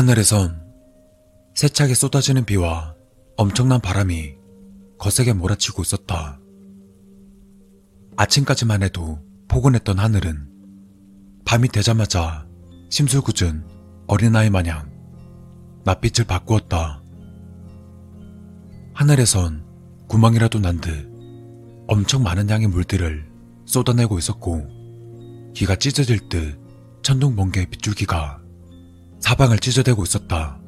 하늘에선 세차게 쏟아지는 비와 엄청난 바람이 거세게 몰아치고 있었다. 아침까지만 해도 포근했던 하늘은 밤이 되자마자 심술궂은 어린아이 마냥 낯빛을 바꾸었다. 하늘에선 구멍이라도 난 듯 엄청 많은 양의 물들을 쏟아내고 있었고 기가 찢어질 듯 천둥 번개의 빗줄기가 사방을 찢어대고 있었다.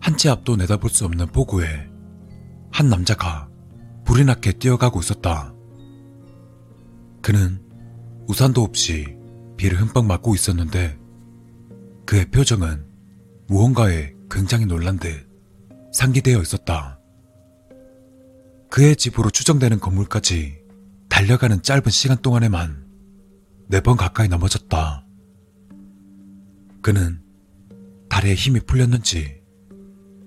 한치 앞도 내다볼 수 없는 폭우에 한 남자가 불이 나게 뛰어가고 있었다. 그는 우산도 없이 비를 흠뻑 맞고 있었는데 그의 표정은 무언가에 굉장히 놀란 듯 상기되어 있었다. 그의 집으로 추정되는 건물까지 달려가는 짧은 시간 동안에만 네 번 가까이 넘어졌다. 그는 다리에 힘이 풀렸는지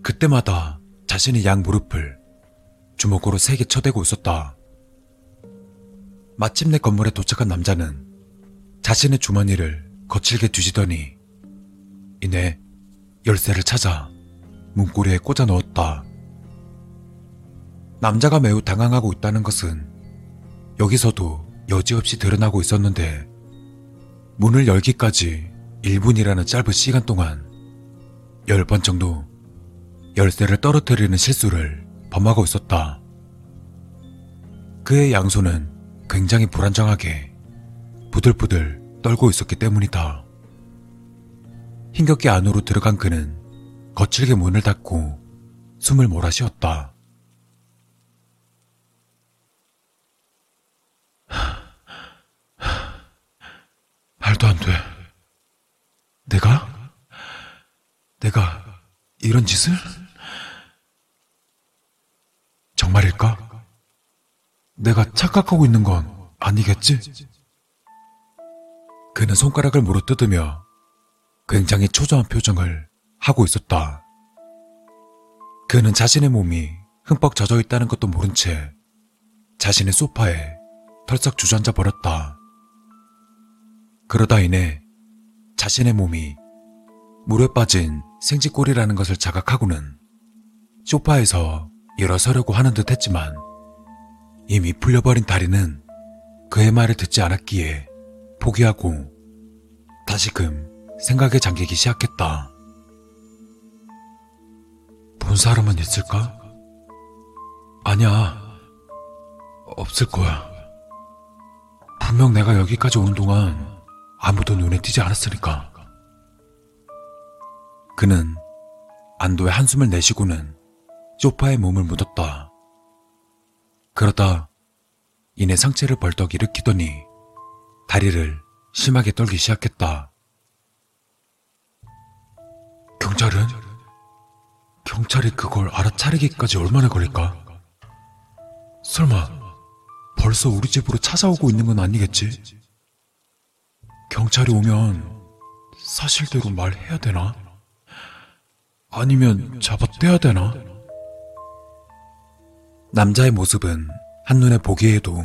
그때마다 자신의 양 무릎을 주먹으로 세게 쳐대고 있었다. 마침내 건물에 도착한 남자는 자신의 주머니를 거칠게 뒤지더니 이내 열쇠를 찾아 문고리에 꽂아 넣었다. 남자가 매우 당황하고 있다는 것은 여기서도 여지없이 드러나고 있었는데 문을 열기까지 1분이라는 짧은 시간 동안 10번 정도 열쇠를 떨어뜨리는 실수를 범하고 있었다. 그의 양손은 굉장히 불안정하게 부들부들 떨고 있었기 때문이다. 힘겹게 안으로 들어간 그는 거칠게 문을 닫고 숨을 몰아 쉬었다. 말도 안 돼. 내가? 내가 이런 짓을? 정말일까? 내가 착각하고 있는 건 아니겠지? 그는 손가락을 물어 뜯으며 굉장히 초조한 표정을 하고 있었다. 그는 자신의 몸이 흠뻑 젖어 있다는 것도 모른 채 자신의 소파에 털썩 주저앉아 버렸다. 그러다 인해 자신의 몸이 물에 빠진 생쥐꼴이라는 것을 자각하고는 소파에서 일어서려고 하는 듯 했지만 이미 풀려버린 다리는 그의 말을 듣지 않았기에 포기하고 다시금 생각에 잠기기 시작했다. 본 사람은 있을까? 아니야. 없을 거야. 분명 내가 여기까지 오는 동안 아무도 눈에 띄지 않았으니까. 그는 안도의 한숨을 내쉬고는 소파에 몸을 묻었다. 그러다 이내 상체를 벌떡 일으키더니 다리를 심하게 떨기 시작했다. 경찰은? 경찰이 그걸 알아차리기까지 얼마나 걸릴까? 설마 벌써 우리 집으로 찾아오고 있는 건 아니겠지? 경찰이 오면 사실대로 말해야 되나? 아니면 잡아 떼야 되나? 남자의 모습은 한눈에 보기에도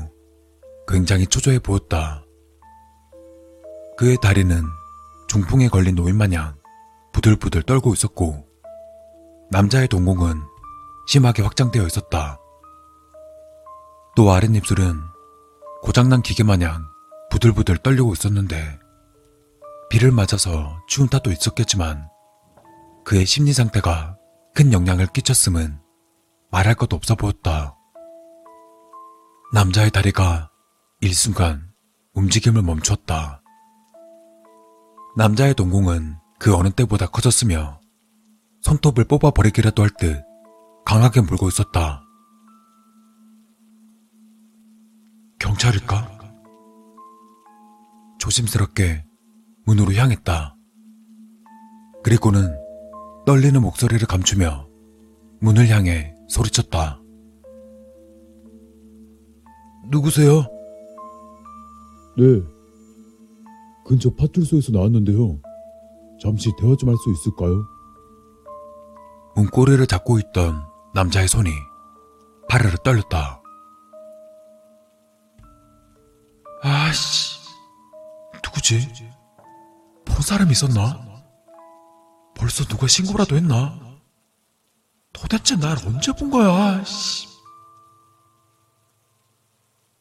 굉장히 초조해 보였다. 그의 다리는 중풍에 걸린 노인 마냥 부들부들 떨고 있었고 남자의 동공은 심하게 확장되어 있었다. 또 아랫입술은 고장난 기계 마냥 부들부들 떨리고 있었는데 비를 맞아서 추운 탓도 있었겠지만 그의 심리 상태가 큰 영향을 끼쳤음은 말할 것도 없어 보였다. 남자의 다리가 일순간 움직임을 멈췄다. 남자의 동공은 그 어느 때보다 커졌으며 손톱을 뽑아버리기라도 할 듯 강하게 물고 있었다. 경찰일까? 조심스럽게 문으로 향했다. 그리고는 떨리는 목소리를 감추며 문을 향해 소리쳤다. 누구세요? 네. 근처 파출소에서 나왔는데요. 잠시 대화 좀 할 수 있을까요? 문고리를 잡고 있던 남자의 손이 파르르 떨렸다. 아씨, 누구지? 본 사람 있었나? 벌써 누가 신고라도 했나? 도대체 날 언제 본 거야? 씨.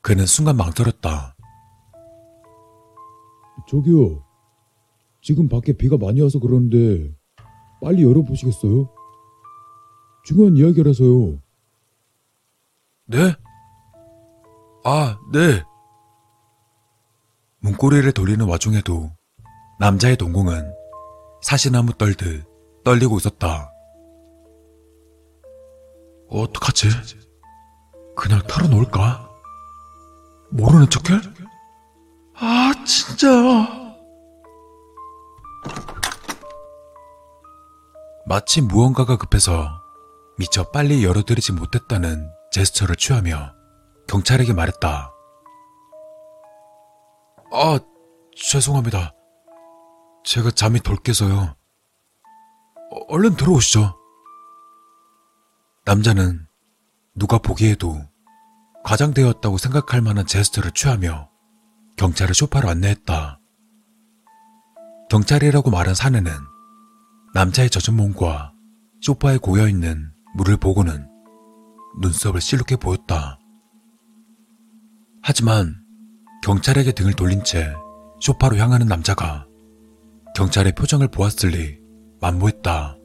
그는 순간 망설였다. 저기요. 지금 밖에 비가 많이 와서 그러는데 빨리 열어보시겠어요? 중요한 이야기라서요. 네? 아, 네. 문고리를 돌리는 와중에도 남자의 동공은 사시나무 떨듯 떨리고 있었다. 어떡하지? 그냥 털어놓을까? 모르는 척해? 아, 진짜. 마치 무언가가 급해서 미처 빨리 열어드리지 못했다는 제스처를 취하며 경찰에게 말했다. 아, 죄송합니다. 제가 잠이 덜 깨서요. 어, 얼른 들어오시죠. 남자는 누가 보기에도 과장되었다고 생각할 만한 제스처를 취하며 경찰을 쇼파로 안내했다. 경찰이라고 말한 사내는 남자의 젖은 몸과 소파에 고여있는 물을 보고는 눈썹을 실룩해 보였다. 하지만 경찰에게 등을 돌린 채 소파로 향하는 남자가 경찰의 표정을 보았을리 만무했다.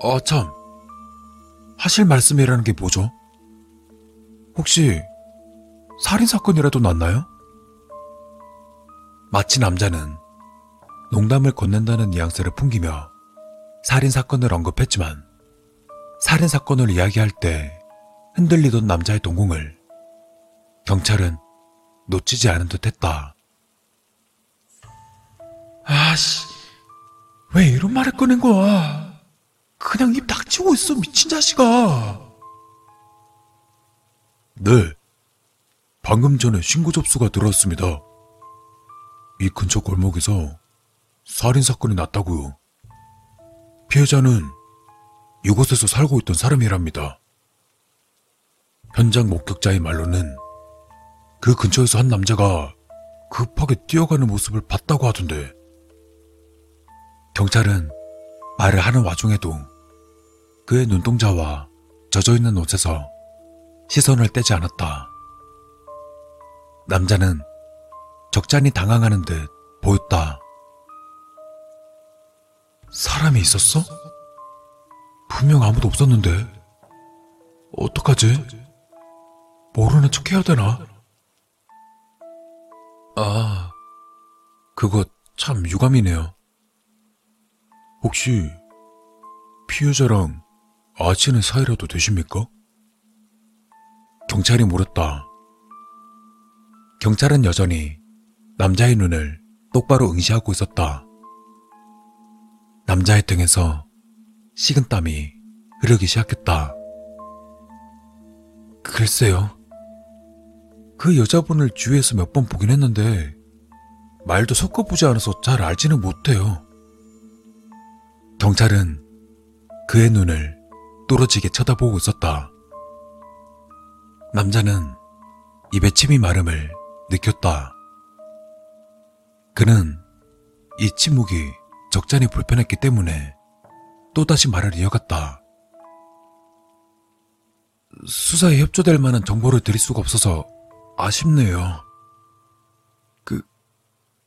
어, 참. 하실 말씀이라는 게 뭐죠? 혹시 살인사건이라도 났나요? 마치 남자는 농담을 건넨다는 뉘앙스를 풍기며 살인사건을 언급했지만 살인사건을 이야기할 때 흔들리던 남자의 동공을 경찰은 놓치지 않은 듯 했다. 아씨, 왜 이런 말을 꺼낸 거야? 그냥 입 닥치고 있어, 미친 자식아. 네. 방금 전에 신고 접수가 들어왔습니다. 이 근처 골목에서 살인사건이 났다고요. 피해자는 이곳에서 살고 있던 사람이랍니다. 현장 목격자의 말로는 그 근처에서 한 남자가 급하게 뛰어가는 모습을 봤다고 하던데. 경찰은 말을 하는 와중에도 그의 눈동자와 젖어있는 옷에서 시선을 떼지 않았다. 남자는 적잖이 당황하는 듯 보였다. 사람이 있었어? 분명 아무도 없었는데. 어떡하지? 모르는 척 해야 되나? 아, 그거 참 유감이네요. 혹시 피해자랑 아치는 사이라도 되십니까? 경찰이 물었다. 경찰은 여전히 남자의 눈을 똑바로 응시하고 있었다. 남자의 등에서 식은땀이 흐르기 시작했다. 글쎄요. 그 여자분을 주위에서 몇 번 보긴 했는데 말도 섞어보지 않아서 잘 알지는 못해요. 경찰은 그의 눈을 뚫어지게 쳐다보고 있었다. 남자는 입에 침이 마름을 느꼈다. 그는 이 침묵이 적잖이 불편했기 때문에 또다시 말을 이어갔다. 수사에 협조될 만한 정보를 드릴 수가 없어서 아쉽네요. 그,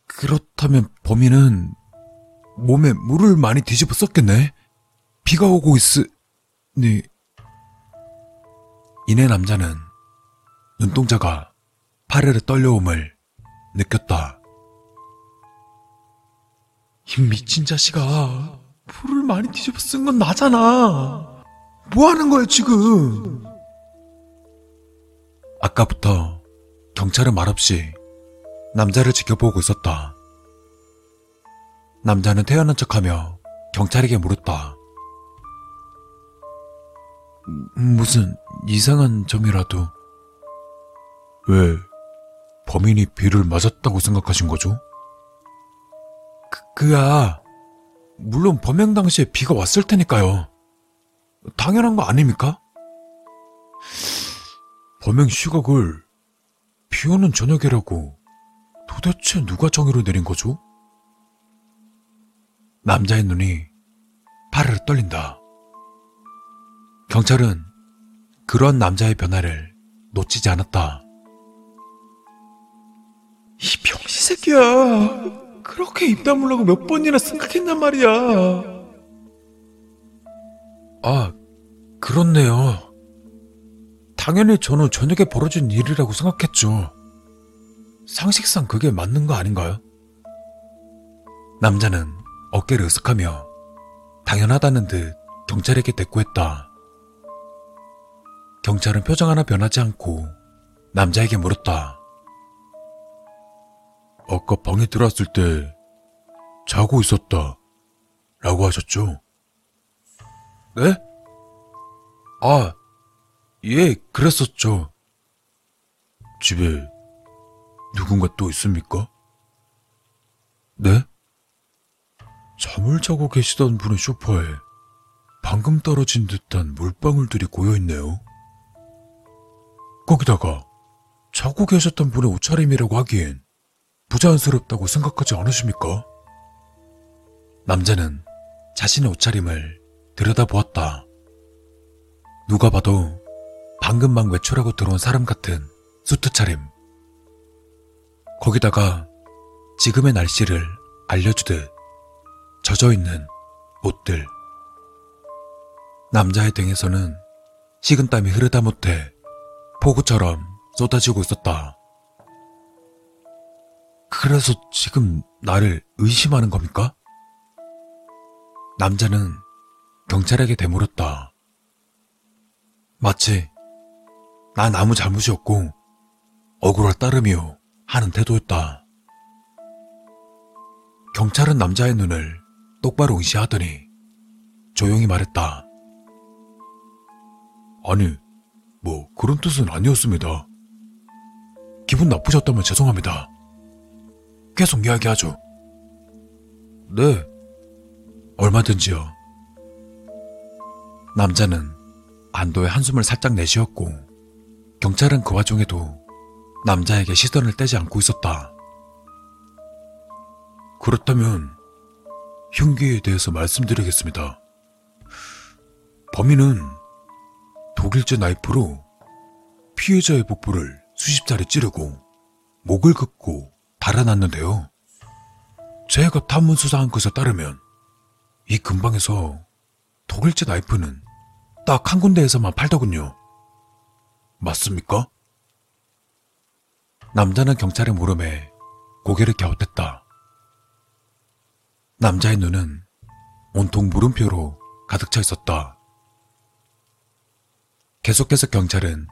그렇다면 범인은 몸에 물을 많이 뒤집어 썼겠네? 비가 오고 있으니. 이내 남자는 눈동자가 파르르 떨려옴을 느꼈다. 이 미친 자식아, 물을 많이 뒤집어 쓴 건 나잖아. 뭐 하는 거야, 지금? 아까부터 경찰은 말없이 남자를 지켜보고 있었다. 남자는 태어난 척하며 경찰에게 물었다. 무슨 이상한 점이라도 왜 범인이 비를 맞았다고 생각하신 거죠? 그, 그야 물론 범행 당시에 비가 왔을 테니까요. 당연한 거 아닙니까? 범행 시각을 비 오는 저녁이라고 도대체 누가 정의로 내린 거죠? 남자의 눈이 파르르 떨린다. 경찰은 그러한 남자의 변화를 놓치지 않았다. 이 병신 새끼야. 그렇게 입 다물라고 몇 번이나 생각했단 말이야. 아, 그렇네요. 당연히 저는 저녁에 벌어진 일이라고 생각했죠. 상식상 그게 맞는 거 아닌가요? 남자는 어깨를 으쓱하며 당연하다는 듯 경찰에게 대꾸했다. 경찰은 표정 하나 변하지 않고 남자에게 물었다. 아까 방에 들어왔을 때 자고 있었다. 라고 하셨죠? 네? 아, 예, 그랬었죠. 집에 누군가 또 있습니까? 네? 잠을 자고 계시던 분의 소파에 방금 떨어진 듯한 물방울들이 고여있네요. 거기다가 자고 계셨던 분의 옷차림이라고 하기엔 부자연스럽다고 생각하지 않으십니까? 남자는 자신의 옷차림을 들여다보았다. 누가 봐도 방금 막 외출하고 들어온 사람 같은 수트 차림. 거기다가 지금의 날씨를 알려주듯 젖어 있는 옷들. 남자의 등에서는 식은땀이 흐르다 못해 폭우처럼 쏟아지고 있었다. 그래서 지금 나를 의심하는 겁니까? 남자는 경찰에게 되물었다. 마치 난 아무 잘못이 없고 억울할 따름이요 하는 태도였다. 경찰은 남자의 눈을 똑바로 응시하더니 조용히 말했다. 아니, 뭐 그런 뜻은 아니었습니다. 기분 나쁘셨다면 죄송합니다. 계속 이야기하죠. 네, 얼마든지요. 남자는 안도의 한숨을 살짝 내쉬었고 경찰은 그 와중에도 남자에게 시선을 떼지 않고 있었다. 그렇다면 흉기에 대해서 말씀드리겠습니다. 범인은 독일제 나이프로 피해자의 복부를 수십 차례 찌르고 목을 긋고 달아났는데요. 제가 탐문 수사한 것에 따르면 이 근방에서 독일제 나이프는 딱 한 군데에서만 팔더군요. 맞습니까? 남자는 경찰의 물음에 고개를 갸웃했다. 남자의 눈은 온통 물음표로 가득 차 있었다. 계속해서 경찰은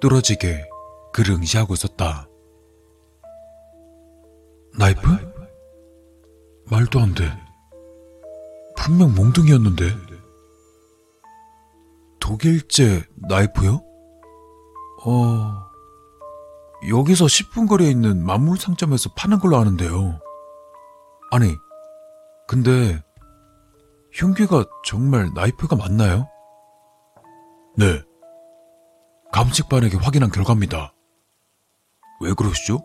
뚫어지게 그를 응시하고 있었다. 나이프? 말도 안 돼. 분명 몽둥이였는데. 독일제 나이프요? 어, 여기서 10분 거리에 있는 만물 상점에서 파는 걸로 아는데요. 아니, 근데 흉기가 정말 나이프가 맞나요? 네. 감식반에게 확인한 결과입니다. 왜 그러시죠?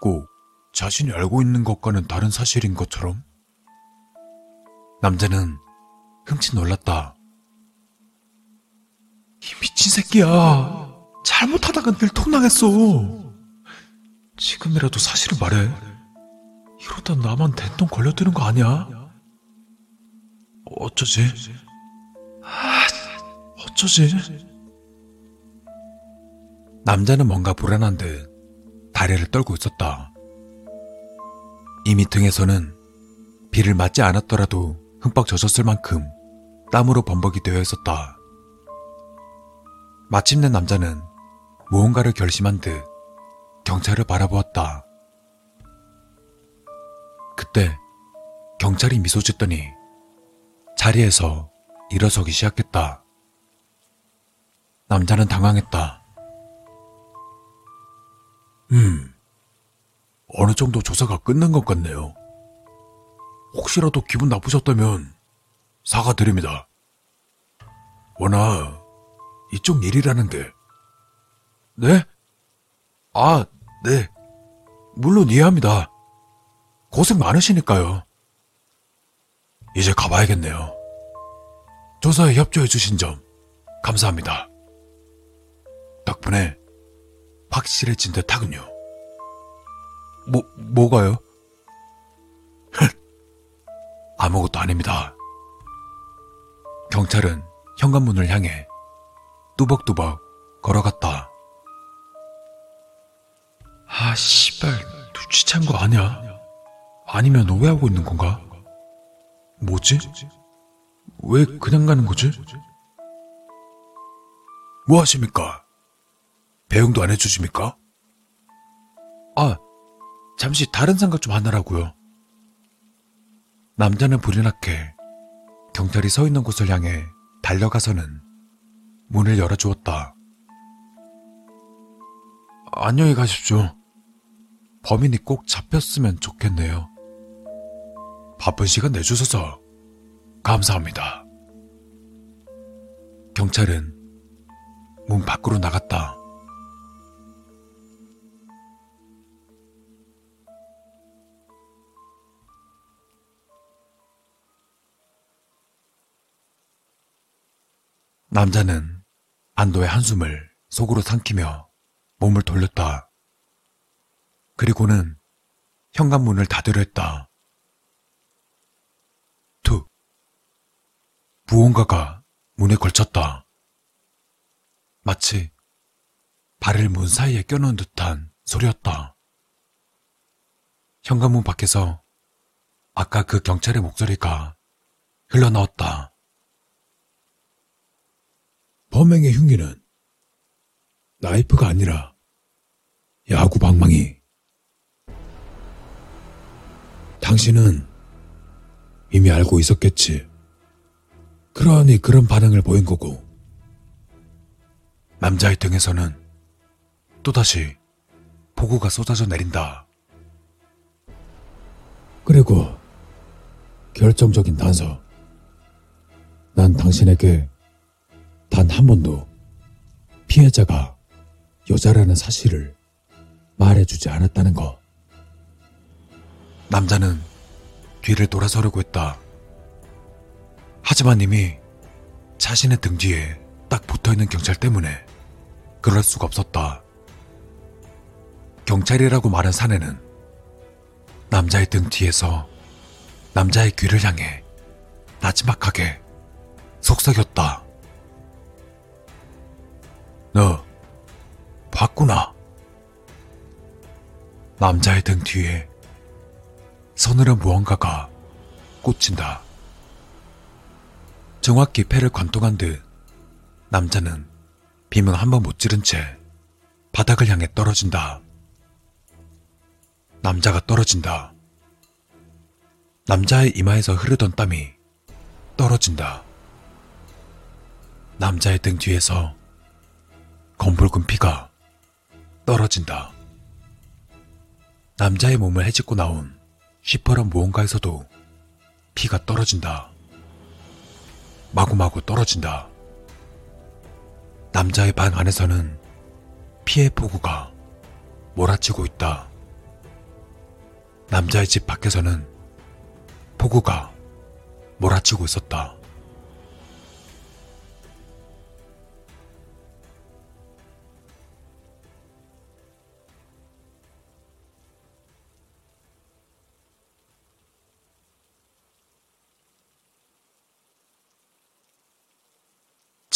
꼭 자신이 알고 있는 것과는 다른 사실인 것처럼? 남자는 흠칫 놀랐다. 이 미친 새끼야. 잘못하다가 늘 통당했어. 지금이라도 사실을 말해. 이러다 나만 된통 걸려드는 거 아니야? 어쩌지? 아, 어쩌지? 남자는 뭔가 불안한 듯 다리를 떨고 있었다. 이미 등에서는 비를 맞지 않았더라도 흠뻑 젖었을 만큼 땀으로 범벅이 되어 있었다. 마침내 남자는 무언가를 결심한 듯 경찰을 바라보았다. 그때 경찰이 미소 짓더니 자리에서 일어서기 시작했다. 남자는 당황했다. 음, 어느 정도 조사가 끝난 것 같네요. 혹시라도 기분 나쁘셨다면 사과드립니다. 워낙 이쪽 일이라는 게. 네? 아, 네. 물론 이해합니다. 고생 많으시니까요. 이제 가봐야겠네요. 조사에 협조해주신 점 감사합니다. 덕분에 확실해진 듯 하군요. 뭐, 뭐가요? 아무것도 아닙니다. 경찰은 현관문을 향해 뚜벅뚜벅 걸어갔다. 아, 씨발, 눈치 챈 거 아니야? 아니면 오해하고 있는 건가? 뭐지? 왜 그냥 가는 거지? 뭐 하십니까? 배웅도 안 해주십니까? 아, 잠시 다른 생각 좀 하느라고요. 남자는 불이 나게 경찰이 서 있는 곳을 향해 달려가서는 문을 열어주었다. 안녕히 가십시오. 범인이 꼭 잡혔으면 좋겠네요. 바쁜 시간 내주셔서 감사합니다. 경찰은 문 밖으로 나갔다. 남자는 안도의 한숨을 속으로 삼키며 몸을 돌렸다. 그리고는 현관문을 닫으려 했다. 무언가가 문에 걸쳤다. 마치 발을 문 사이에 껴놓은 듯한 소리였다. 현관문 밖에서 아까 그 경찰의 목소리가 흘러나왔다. 범행의 흉기는 나이프가 아니라 야구 방망이. 당신은 이미 알고 있었겠지. 그러니 그런 반응을 보인 거고. 남자의 등에서는 또다시 폭우가 쏟아져 내린다. 그리고 결정적인 단서. 난 당신에게 단 한 번도 피해자가 여자라는 사실을 말해주지 않았다는 거. 남자는 뒤를 돌아서려고 했다. 하지만 이미 자신의 등 뒤에 딱 붙어 있는 경찰 때문에 그럴 수가 없었다. 경찰이라고 말한 사내는 남자의 등 뒤에서 남자의 귀를 향해 나지막하게 속삭였다. 너 봤구나. 남자의 등 뒤에 서늘한 무언가가 꽂힌다. 정확히 패를 관통한 듯 남자는 빔을 한번못 지른 채 바닥을 향해 떨어진다. 남자가 떨어진다. 남자의 이마에서 흐르던 땀이 떨어진다. 남자의 등 뒤에서 검붉은 피가 떨어진다. 남자의 몸을 헤집고 나온 시퍼런 무언가에서도 피가 떨어진다. 마구마구 떨어진다. 남자의 방 안에서는 피의 폭우가 몰아치고 있다. 남자의 집 밖에서는 폭우가 몰아치고 있었다.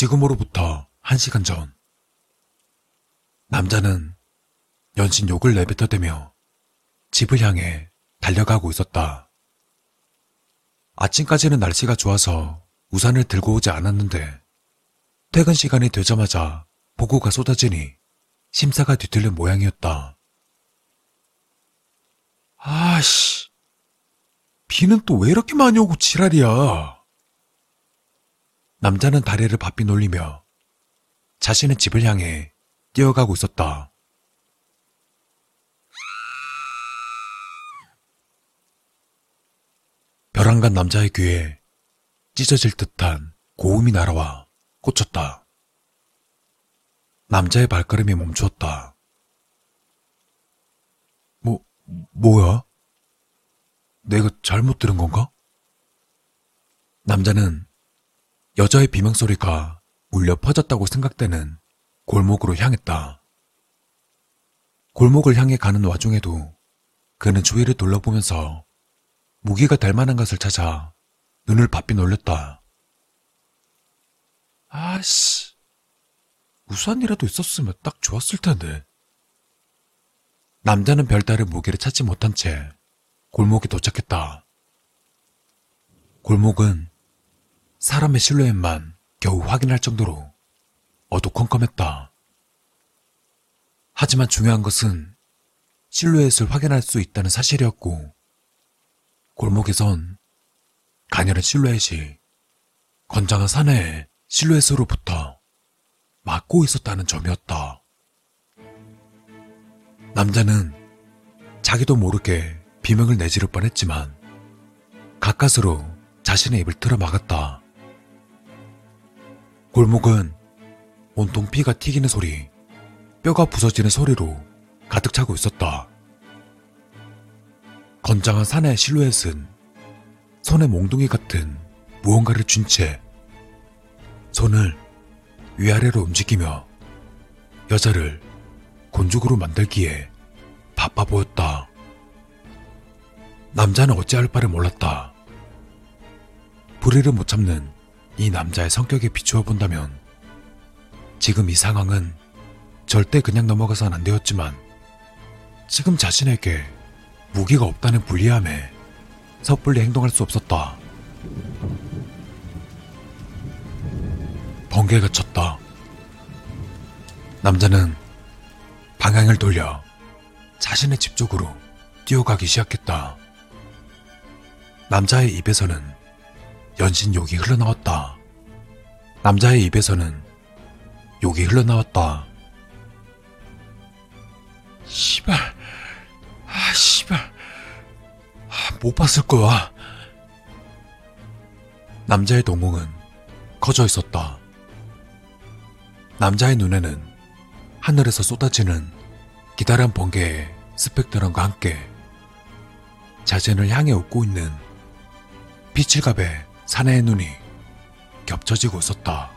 지금으로부터 한 시간 전, 남자는 연신 욕을 내뱉어대며 집을 향해 달려가고 있었다. 아침까지는 날씨가 좋아서 우산을 들고 오지 않았는데 퇴근 시간이 되자마자 폭우가 쏟아지니 심사가 뒤틀린 모양이었다. 아씨, 비는 또 왜 이렇게 많이 오고 지랄이야. 남자는 다리를 바삐 놀리며 자신의 집을 향해 뛰어가고 있었다. 벼랑간 남자의 귀에 찢어질 듯한 고음이 날아와 꽂혔다. 남자의 발걸음이 멈추었다. 뭐, 뭐야? 내가 잘못 들은 건가? 남자는 여자의 비명 소리가 울려 퍼졌다고 생각되는 골목으로 향했다. 골목을 향해 가는 와중에도 그는 주위를 둘러보면서 무기가 될 만한 것을 찾아 눈을 바삐 놀렸다. 아씨, 우산이라도 있었으면 딱 좋았을 텐데. 남자는 별다른 무기를 찾지 못한 채 골목에 도착했다. 골목은 사람의 실루엣만 겨우 확인할 정도로 어두컴컴했다. 하지만 중요한 것은 실루엣을 확인할 수 있다는 사실이었고, 골목에선 가녀린 실루엣이 건장한 사내의 실루엣으로부터 막고 있었다는 점이었다. 남자는 자기도 모르게 비명을 내지를 뻔했지만 가까스로 자신의 입을 틀어 막았다. 골목은 온통 피가 튀기는 소리, 뼈가 부서지는 소리로 가득 차고 있었다. 건장한 사내의 실루엣은 손에 몽둥이 같은 무언가를 쥔 채 손을 위아래로 움직이며 여자를 곤죽으로 만들기에 바빠 보였다. 남자는 어찌할 바를 몰랐다. 불의를 못 참는 이 남자의 성격에 비추어 본다면 지금 이 상황은 절대 그냥 넘어가선 안 되었지만 지금 자신에게 무기가 없다는 불리함에 섣불리 행동할 수 없었다. 번개가 쳤다. 남자는 방향을 돌려 자신의 집 쪽으로 뛰어가기 시작했다. 남자의 입에서는 연신 욕이 흘러나왔다. 남자의 입에서는 욕이 흘러나왔다. 씨발. 아, 씨발. 아, 못 봤을 거야. 남자의 동공은 커져 있었다. 남자의 눈에는 하늘에서 쏟아지는 기다란 번개의 스펙트럼과 함께 자신을 향해 웃고 있는 피칠갑의 사내의 눈이 겹쳐지고 있었다.